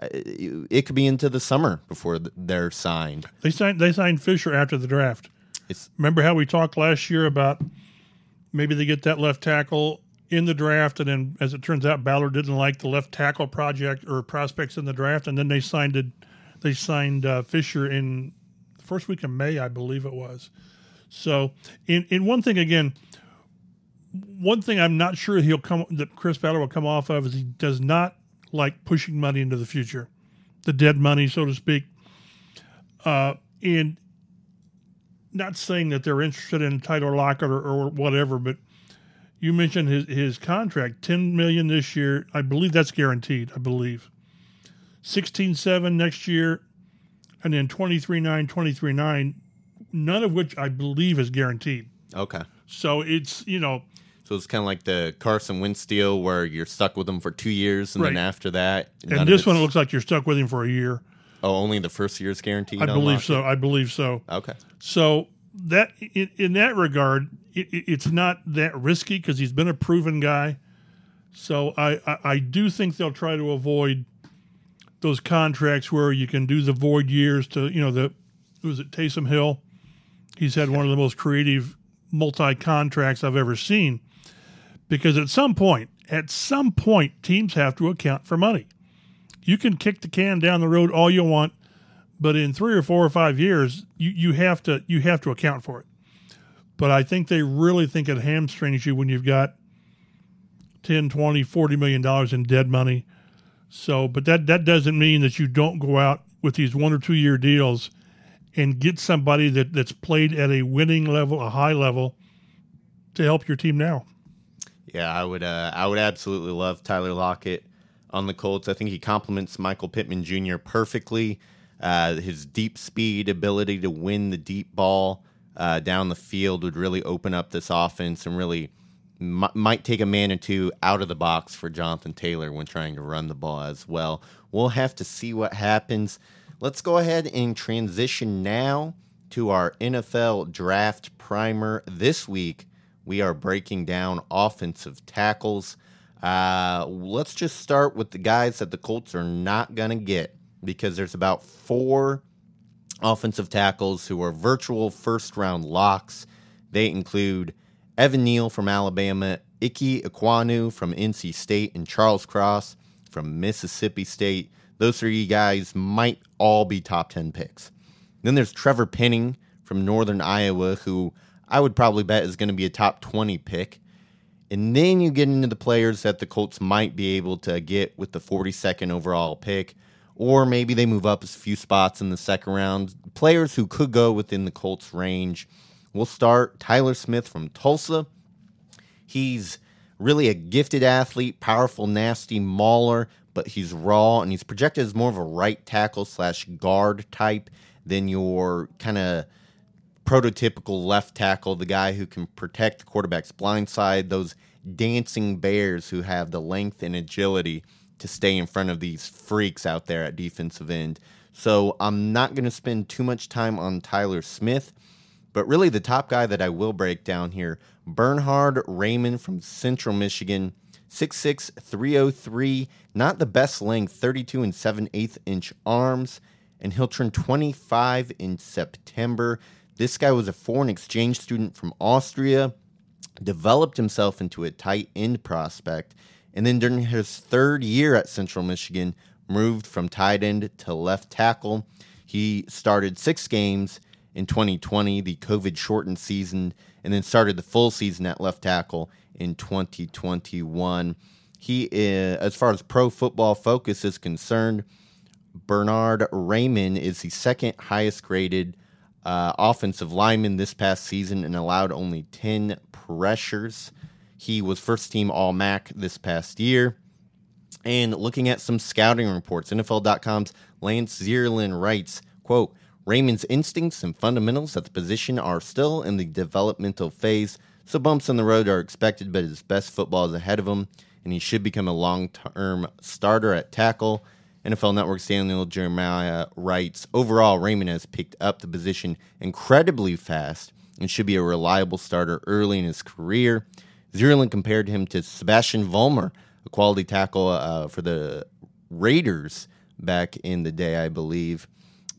Uh, it could be into the summer before they're signed. They signed. They signed Fisher after the draft. It's, Remember how we talked last year about maybe they get that left tackle in the draft, and then as it turns out, Ballard didn't like the left tackle project or prospects in the draft, and then they signed it. They signed uh, Fisher in the first week of May, I believe it was. So, in in one thing again, one thing I'm not sure he'll come that Chris Ballard will come off of is he does not like pushing money into the future, the dead money, so to speak. Uh, and not saying that they're interested in Tyler Lockett or, or whatever, but you mentioned his, his contract, 10 million this year. I believe that's guaranteed, I believe. 16.7 next year, and then 23.9, 23.9, none of which I believe is guaranteed. Okay. So it's, you know, so it's kind of like the Carson Wentz deal where you're stuck with him for two years, and right. then after that, and this one it looks like you're stuck with him for a year. Oh, only the first year is guaranteed. I believe so. I believe so. Okay. So that in, in that regard, it, it's not that risky because he's been a proven guy. So I, I, I do think they'll try to avoid those contracts where you can do the void years to you know the was it Taysom Hill. He's had one of the most creative multi contracts I've ever seen. Because at some point, at some point, teams have to account for money. You can kick the can down the road all you want, but in three or four or five years, you, you have to you have to account for it. But I think they really think it hamstrings you when you've got 10, 20, 40 million dollars in dead money. So, but that that doesn't mean that you don't go out with these one or two year deals and get somebody that, that's played at a winning level, a high level, to help your team now. Yeah, I would. Uh, I would absolutely love Tyler Lockett on the Colts. I think he complements Michael Pittman Jr. perfectly. Uh, his deep speed, ability to win the deep ball uh, down the field would really open up this offense and really m- might take a man or two out of the box for Jonathan Taylor when trying to run the ball as well. We'll have to see what happens. Let's go ahead and transition now to our NFL draft primer this week we are breaking down offensive tackles. Uh, let's just start with the guys that the Colts are not going to get because there's about four offensive tackles who are virtual first round locks. They include Evan Neal from Alabama, Ike Ekwonu from NC State, and Charles Cross from Mississippi State. Those three guys might all be top 10 picks. Then there's Trevor Penning from Northern Iowa, who I would probably bet is going to be a top 20 pick. And then you get into the players that the Colts might be able to get with the 42nd overall pick, or maybe they move up a few spots in the second round. Players who could go within the Colts' range. We'll start Tyler Smith from Tulsa. He's really a gifted athlete, powerful, nasty mauler, but he's raw and he's projected as more of a right tackle slash guard type than your kind of prototypical left tackle, the guy who can protect the quarterback's blind side, those dancing bears who have the length and agility to stay in front of these freaks out there at defensive end. So I'm not going to spend too much time on Tyler Smith, but really the top guy that I will break down here, Bernhard Raimann from Central Michigan, 6'6, 303, not the best length, 32 and 7 8 inch arms, and he'll turn 25 in September. This guy was a foreign exchange student from Austria, developed himself into a tight end prospect, and then during his third year at Central Michigan, moved from tight end to left tackle. He started six games in 2020, the COVID shortened season, and then started the full season at left tackle in 2021. He, is, as far as pro football focus is concerned, Bernard Raimann is the second highest graded uh, offensive lineman this past season and allowed only 10 pressures. He was first team All MAC this past year. And looking at some scouting reports, NFL.com's Lance Zierlein writes, quote, Raimann's instincts and fundamentals at the position are still in the developmental phase, so bumps in the road are expected, but his best football is ahead of him, and he should become a long term starter at tackle. NFL Network's Daniel Jeremiah writes Overall, Raimann has picked up the position incredibly fast and should be a reliable starter early in his career. Zierlein compared him to Sebastian Vollmer, a quality tackle uh, for the Raiders back in the day, I believe.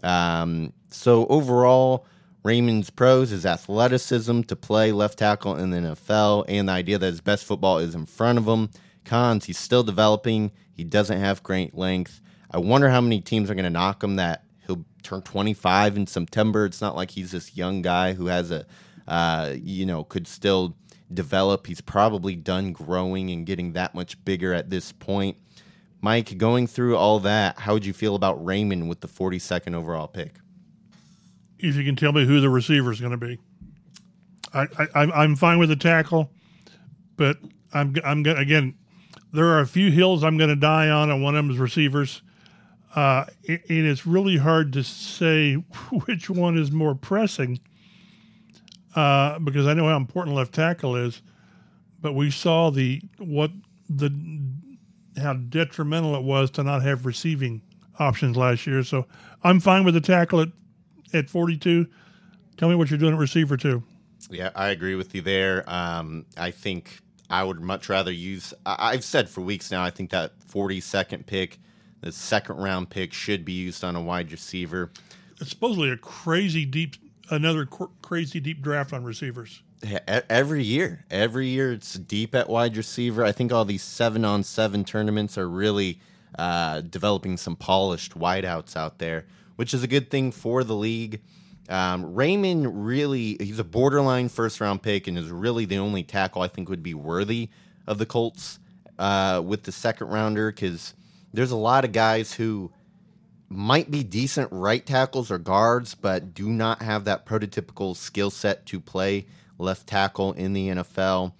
Um, so overall, Raimann's pros is athleticism to play left tackle in the NFL and the idea that his best football is in front of him. Cons, he's still developing. He doesn't have great length. I wonder how many teams are going to knock him that he'll turn 25 in September. It's not like he's this young guy who has a, uh, you know, could still develop. He's probably done growing and getting that much bigger at this point. Mike, going through all that, how would you feel about Raimann with the 42nd overall pick? If you can tell me who the receiver is going to be, I, I I'm fine with the tackle, but I'm I'm again. There are a few hills I'm going to die on, and one of them is receivers. Uh, and it's really hard to say *laughs* which one is more pressing uh, because I know how important left tackle is, but we saw the what the how detrimental it was to not have receiving options last year. So I'm fine with the tackle at, at 42. Tell me what you're doing at receiver too. Yeah, I agree with you there. Um, I think I would much rather use. I, have said for weeks now. I think that 42nd pick, the second round pick, should be used on a wide receiver. It's supposedly a crazy deep, another crazy deep draft on receivers every year. Every year it's deep at wide receiver. I think all these seven on seven tournaments are really uh, developing some polished wideouts out there, which is a good thing for the league. Um, Raimann really, he's a borderline first round pick and is really the only tackle I think would be worthy of the Colts uh, with the second rounder because there's a lot of guys who might be decent right tackles or guards, but do not have that prototypical skill set to play left tackle in the NFL.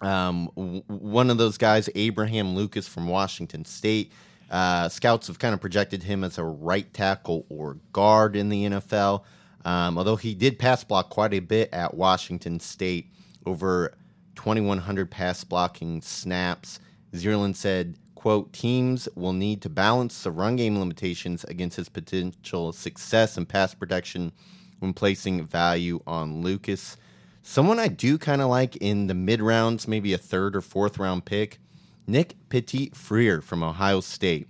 Um, w- one of those guys, Abraham Lucas from Washington State. Uh, scouts have kind of projected him as a right tackle or guard in the NFL. Um, although he did pass block quite a bit at Washington State, over 2,100 pass blocking snaps. Zierlein said, quote, teams will need to balance the run game limitations against his potential success and pass protection when placing value on Lucas. Someone I do kind of like in the mid rounds, maybe a third or fourth round pick, Nick Petit Frere from Ohio State.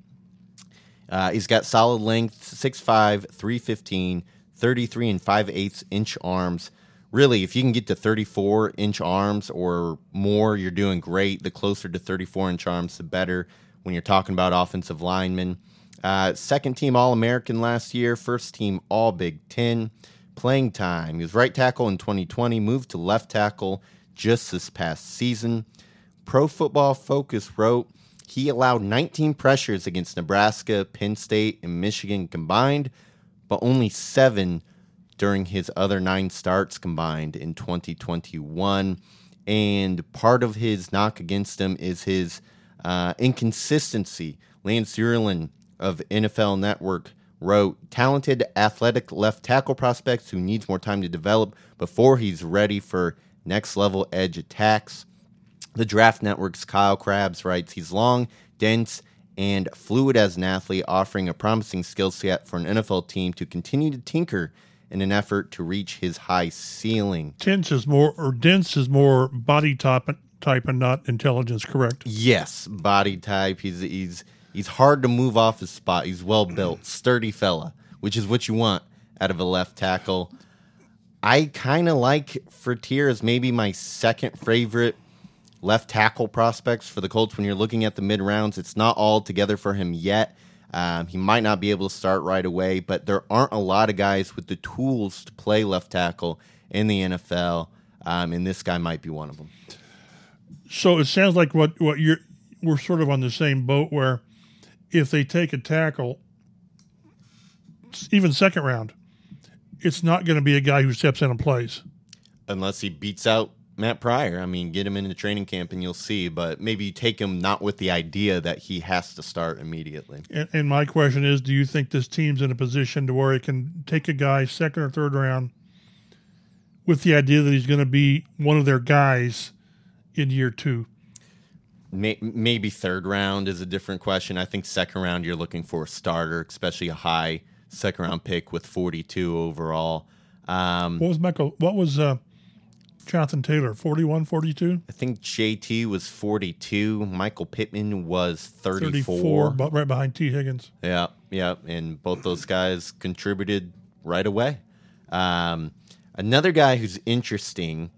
Uh, he's got solid length, 6'5, 315, 33 and 5 eighths inch arms. Really, if you can get to 34 inch arms or more, you're doing great. The closer to 34 inch arms, the better when you're talking about offensive linemen. Uh, second team All American last year, first team All Big Ten playing time. He was right tackle in 2020, moved to left tackle just this past season. Pro Football Focus wrote he allowed 19 pressures against Nebraska, Penn State, and Michigan combined, but only seven during his other nine starts combined in 2021. And part of his knock against him is his uh, inconsistency. Lance Zierlein of NFL Network wrote talented athletic left tackle prospects who needs more time to develop before he's ready for next level edge attacks. The Draft Network's Kyle Crabbs writes he's long, dense, and fluid as an athlete, offering a promising skill set for an NFL team to continue to tinker in an effort to reach his high ceiling. Dense is more, or dense is more body type, type and not intelligence, correct? Yes, body type. He's he's He's hard to move off his spot. He's well built, *clears throat* sturdy fella, which is what you want out of a left tackle. I kind of like Frere as maybe my second favorite left tackle prospects for the Colts when you're looking at the mid rounds. It's not all together for him yet. Um, he might not be able to start right away, but there aren't a lot of guys with the tools to play left tackle in the NFL, um, and this guy might be one of them. So it sounds like what what you're we're sort of on the same boat where if they take a tackle, even second round, it's not going to be a guy who steps in and plays. Unless he beats out Matt Pryor. I mean, get him into training camp and you'll see. But maybe you take him not with the idea that he has to start immediately. And, and my question is, do you think this team's in a position to where it can take a guy second or third round with the idea that he's going to be one of their guys in year two? Maybe third round is a different question. I think second round you're looking for a starter, especially a high second round pick with 42 overall. Um, What was Michael? What was uh, Jonathan Taylor? 41, 42? I think JT was 42. Michael Pittman was 34. 34, but right behind Tee Higgins. Yeah, yeah, and both those guys contributed right away. Um, another guy who's interesting.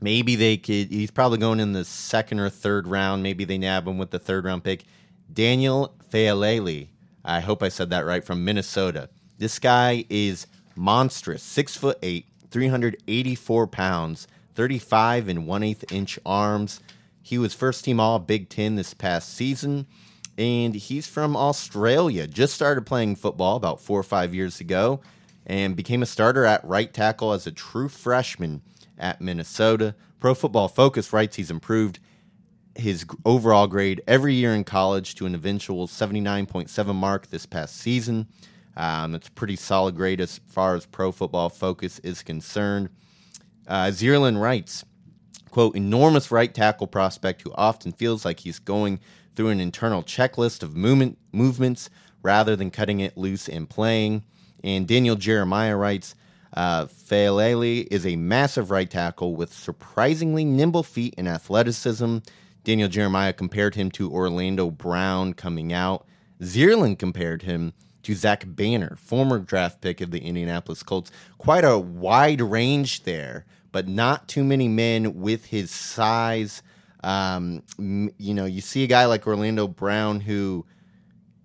Maybe they could. He's probably going in the second or third round. Maybe they nab him with the third round pick. Daniel Faalele. I hope I said that right from Minnesota. This guy is monstrous. Six foot eight, 384 pounds, 35 and one eighth inch arms. He was first team All Big Ten this past season, and he's from Australia. Just started playing football about four or five years ago, and became a starter at right tackle as a true freshman at Minnesota. Pro Football Focus writes he's improved his overall grade every year in college to an eventual 79.7 mark this past season. Um, it's a pretty solid grade as far as Pro Football Focus is concerned. Uh, Zierlein writes, quote, enormous right tackle prospect who often feels like he's going through an internal checklist of movement movements rather than cutting it loose and playing. And Daniel Jeremiah writes, uh, is a massive right tackle with surprisingly nimble feet and athleticism. Daniel Jeremiah compared him to Orlando Brown coming out. Zierlein compared him to Zach Banner, former draft pick of the Indianapolis Colts. Quite a wide range there, but not too many men with his size. Um, you know, you see a guy like Orlando Brown who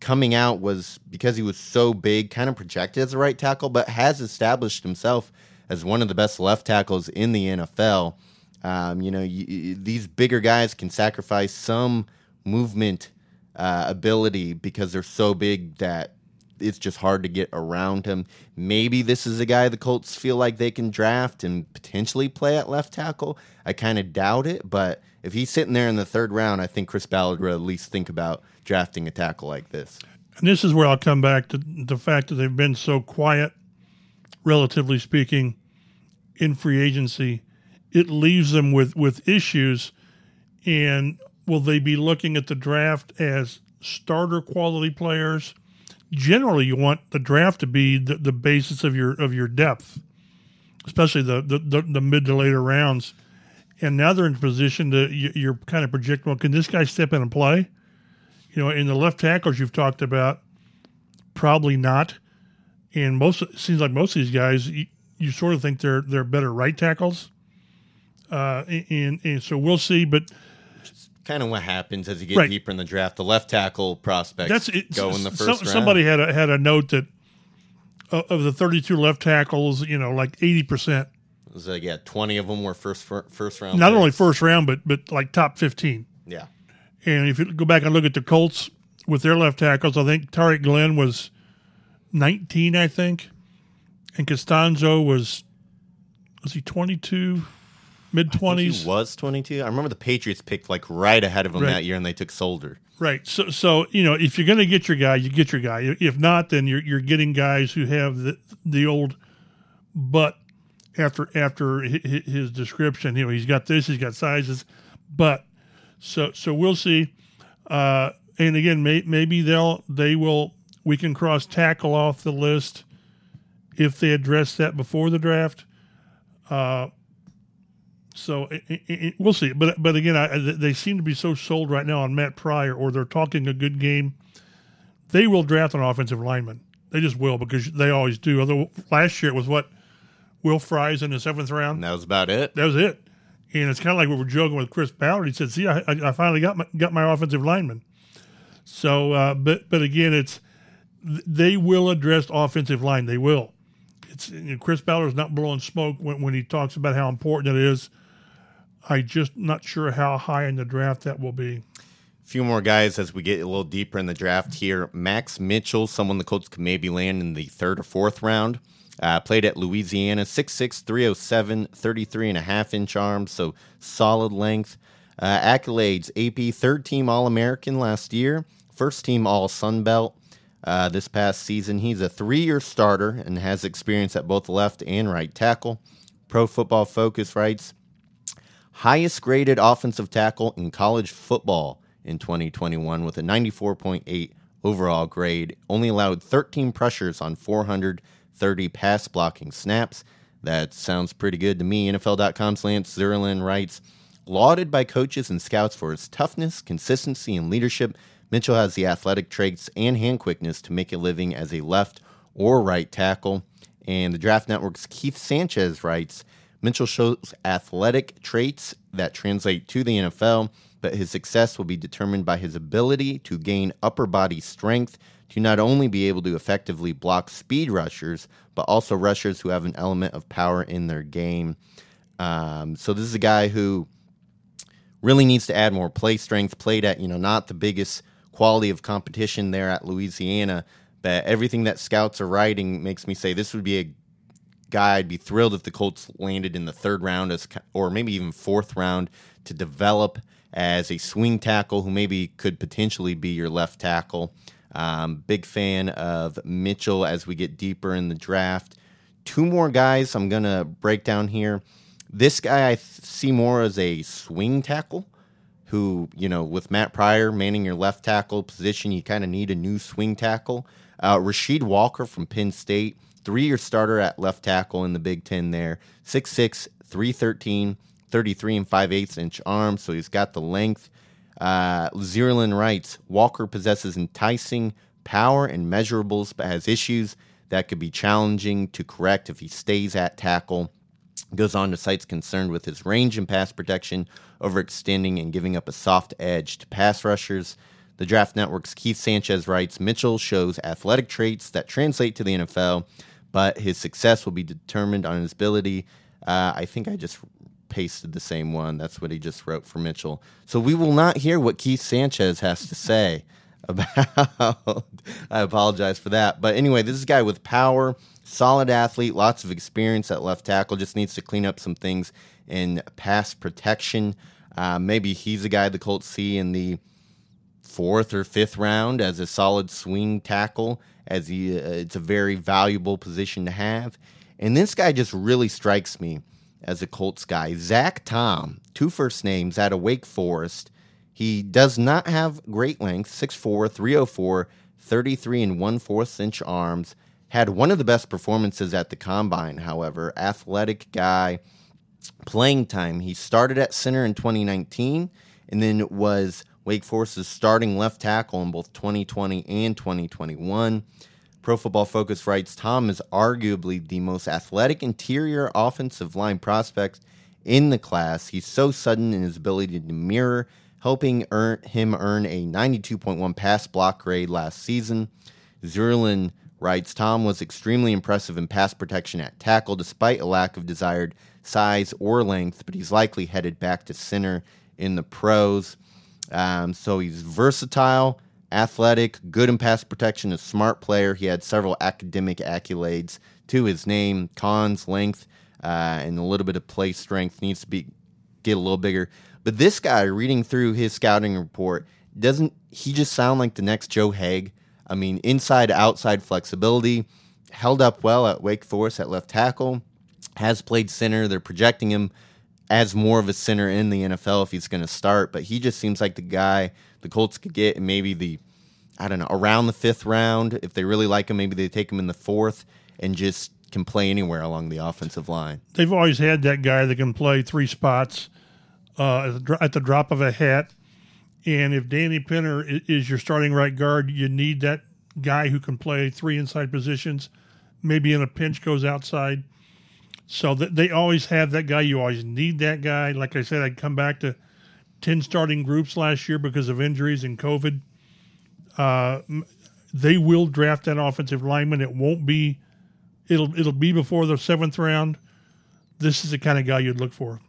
coming out was because he was so big, kind of projected as a right tackle, but has established himself as one of the best left tackles in the NFL. Um, you know, you, these bigger guys can sacrifice some movement uh, ability because they're so big that it's just hard to get around him. Maybe this is a guy the Colts feel like they can draft and potentially play at left tackle. I kind of doubt it, but if he's sitting there in the third round, I think Chris Ballard would at least think about drafting a tackle like this. And this is where I'll come back to the fact that they've been so quiet, relatively speaking, in free agency. It leaves them with, with issues. And will they be looking at the draft as starter quality players? Generally, you want the draft to be the, the basis of your of your depth, especially the, the, the, the mid to later rounds. And now they're in position to you- you're kind of projecting. Well, can this guy step in and play? You know, in the left tackles you've talked about, probably not. And most it seems like most of these guys, you, you sort of think they're they're better right tackles. Uh, and and so we'll see, but it's Kind of what happens as you get Right. deeper in the draft. The left tackle prospects that's it. go in the first Some- round. Somebody had a had a note that uh, of the 32 left tackles, you know, like 80 percent, It was like, yeah, twenty of them were first first round. not only first round, but but like top 15. yeah, And if you go back and look at the Colts with their left tackles, I think Tarik Glenn was 19, I think, and Castonzo was was he 22, mid 20s? he 20s, was twenty two. I remember the Patriots picked like right ahead of him Right. that year, and they took Solder. right? So so you know if you're going to get your guy, you get your guy. If not, then you're you're getting guys who have the the old but after after hi- hi- his description, you know, he's got this, he's got sizes, but so so we'll see. Uh, and again, may, maybe they'll they will we can cross tackle off the list if they address that before the draft. Uh, so it, it, it, we'll see. But but again, I, they seem to be so sold right now on Matt Pryor, or they're talking a good game. They will draft an offensive lineman. They just will because they always do. Although last year it was what Will Fries in the seventh round. And that was about it. That was it. And it's kind of like we were joking with Chris Ballard. He said, "See, I, I finally got my got my offensive lineman." So, uh, but but again, it's they will address offensive line. They will. It's you know, Chris Ballard's not blowing smoke when, when he talks about how important it is. I just not sure how high in the draft that will be. A few more guys as we get a little deeper in the draft here. Max Mitchell, someone the Colts could maybe land in the third or fourth round. Uh, played at Louisiana, 6'6, 307, 33 and a half inch arms, so solid length. Uh, accolades AP third team All American last year, first team All Sun Belt uh, this past season. He's a three year starter and has experience at both left and right tackle. Pro Football Focus writes highest graded offensive tackle in college football in 2021 with a 94.8 overall grade. Only allowed 13 pressures on 430 pass blocking snaps. That sounds pretty good to me. NFL.com's Lance Zierlein writes Lauded by coaches and scouts for his toughness, consistency, and leadership, Mitchell has the athletic traits and hand quickness to make a living as a left or right tackle. And the Draft Network's Keith Sanchez writes Mitchell shows athletic traits that translate to the NFL, but his success will be determined by his ability to gain upper body strength to not only be able to effectively block speed rushers, but also rushers who have an element of power in their game. Um, so this is a guy who really needs to add more play strength. Played at you know not the biggest quality of competition there at Louisiana, but everything that scouts are writing makes me say this would be a guy I'd be thrilled if the Colts landed in the third round as, or maybe even fourth round to develop as a swing tackle who maybe could potentially be your left tackle. Um, big fan of Mitchell as we get deeper in the draft. Two more guys I'm going to break down here. This guy I th- see more as a swing tackle who, you know, with Matt Pryor manning your left tackle position, you kind of need a new swing tackle. Uh, Rasheed Walker from Penn State, three year starter at left tackle in the Big Ten there. 6'6, 313, 33 and 5 eighths inch arms, so he's got the length. Uh, writes Walker possesses enticing power and measurables, but has issues that could be challenging to correct if he stays at tackle. Goes on to cite concerned with his range and pass protection, overextending and giving up a soft edge to pass rushers. The Draft Network's Keith Sanchez writes Mitchell shows athletic traits that translate to the NFL, but his success will be determined on his ability. Uh, I think I just pasted the same one. That's what he just wrote for Mitchell. So we will not hear what Keith Sanchez has to say *laughs* about. I apologize for that. But anyway, this is a guy with power solid athlete, lots of experience at left tackle, just needs to clean up some things in pass protection. Uh, maybe he's a guy the Colts see in the fourth or fifth round as a solid swing tackle, as he, uh, it's a very valuable position to have. And this guy just really strikes me as a Colts guy. Zach Tom, two first names out of Wake Forest. He does not have great length, 6'4, 304, 33 and 1 4th inch arms had one of the best performances at the combine, however. Athletic guy, playing time. He started at center in 2019 and then was Wake Forest's starting left tackle in both 2020 and 2021. Pro Football Focus writes Tom is arguably the most athletic interior offensive line prospect in the class. He's so sudden in his ability to mirror, helping earn, him earn a 92.1 pass block grade last season. Zierlein writes Tom was extremely impressive in pass protection at tackle despite a lack of desired size or length, but he's likely headed back to center in the pros. Um, so he's versatile, athletic, good in pass protection, a smart player. He had several academic accolades to his name. Cons, length, uh, and a little bit of play strength needs to be get a little bigger. But this guy, reading through his scouting report, doesn't he just sound like the next Joe Haeg? I mean, inside outside flexibility, held up well at Wake Forest at left tackle, has played center. They're projecting him as more of a center in the NFL if he's going to start, but he just seems like the guy the Colts could get maybe the I don't know, around the 5th round. If they really like him, maybe they take him in the 4th and just can play anywhere along the offensive line. They've always had that guy that can play three spots uh, at the drop of a hat and if Danny Pinter is your starting right guard, you need that guy who can play three inside positions, maybe in a pinch goes outside. So they always have that guy. You always need that guy. Like I said, I'd come back to ten starting groups last year because of injuries and COVID. Uh, they will draft that offensive lineman. It won't be. It'll it'll be before the seventh round. This is the kind of guy you'd look for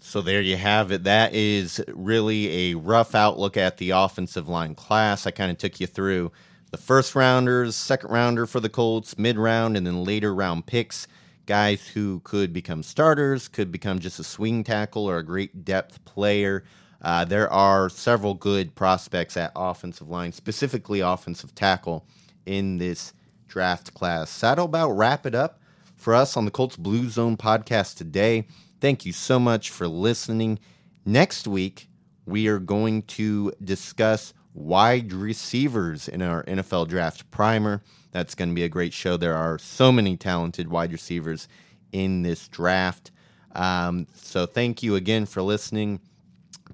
So there you have it. That is really a rough outlook at the offensive line class. I kind of took you through the first rounders, second rounder for the Colts, mid round, and then later round picks. Guys who could become starters, could become just a swing tackle or a great depth player. Uh, there are several good prospects at offensive line, specifically offensive tackle, in this draft class. So That'll about wrap it up for us on the Colts Blue Zone podcast today. Thank you so much for listening. Next week, we are going to discuss wide receivers in our NFL draft primer. That's going to be a great show. There are so many talented wide receivers in this draft. Um, so, thank you again for listening.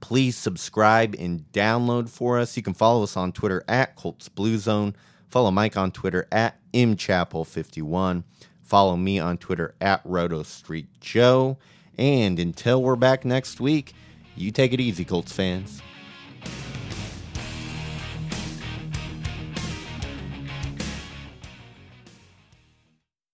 Please subscribe and download for us. You can follow us on Twitter at Colts Blue Zone. Follow Mike on Twitter at mchapel51. Follow me on Twitter at Roto Street Joe. And until we're back next week, you take it easy, Colts fans.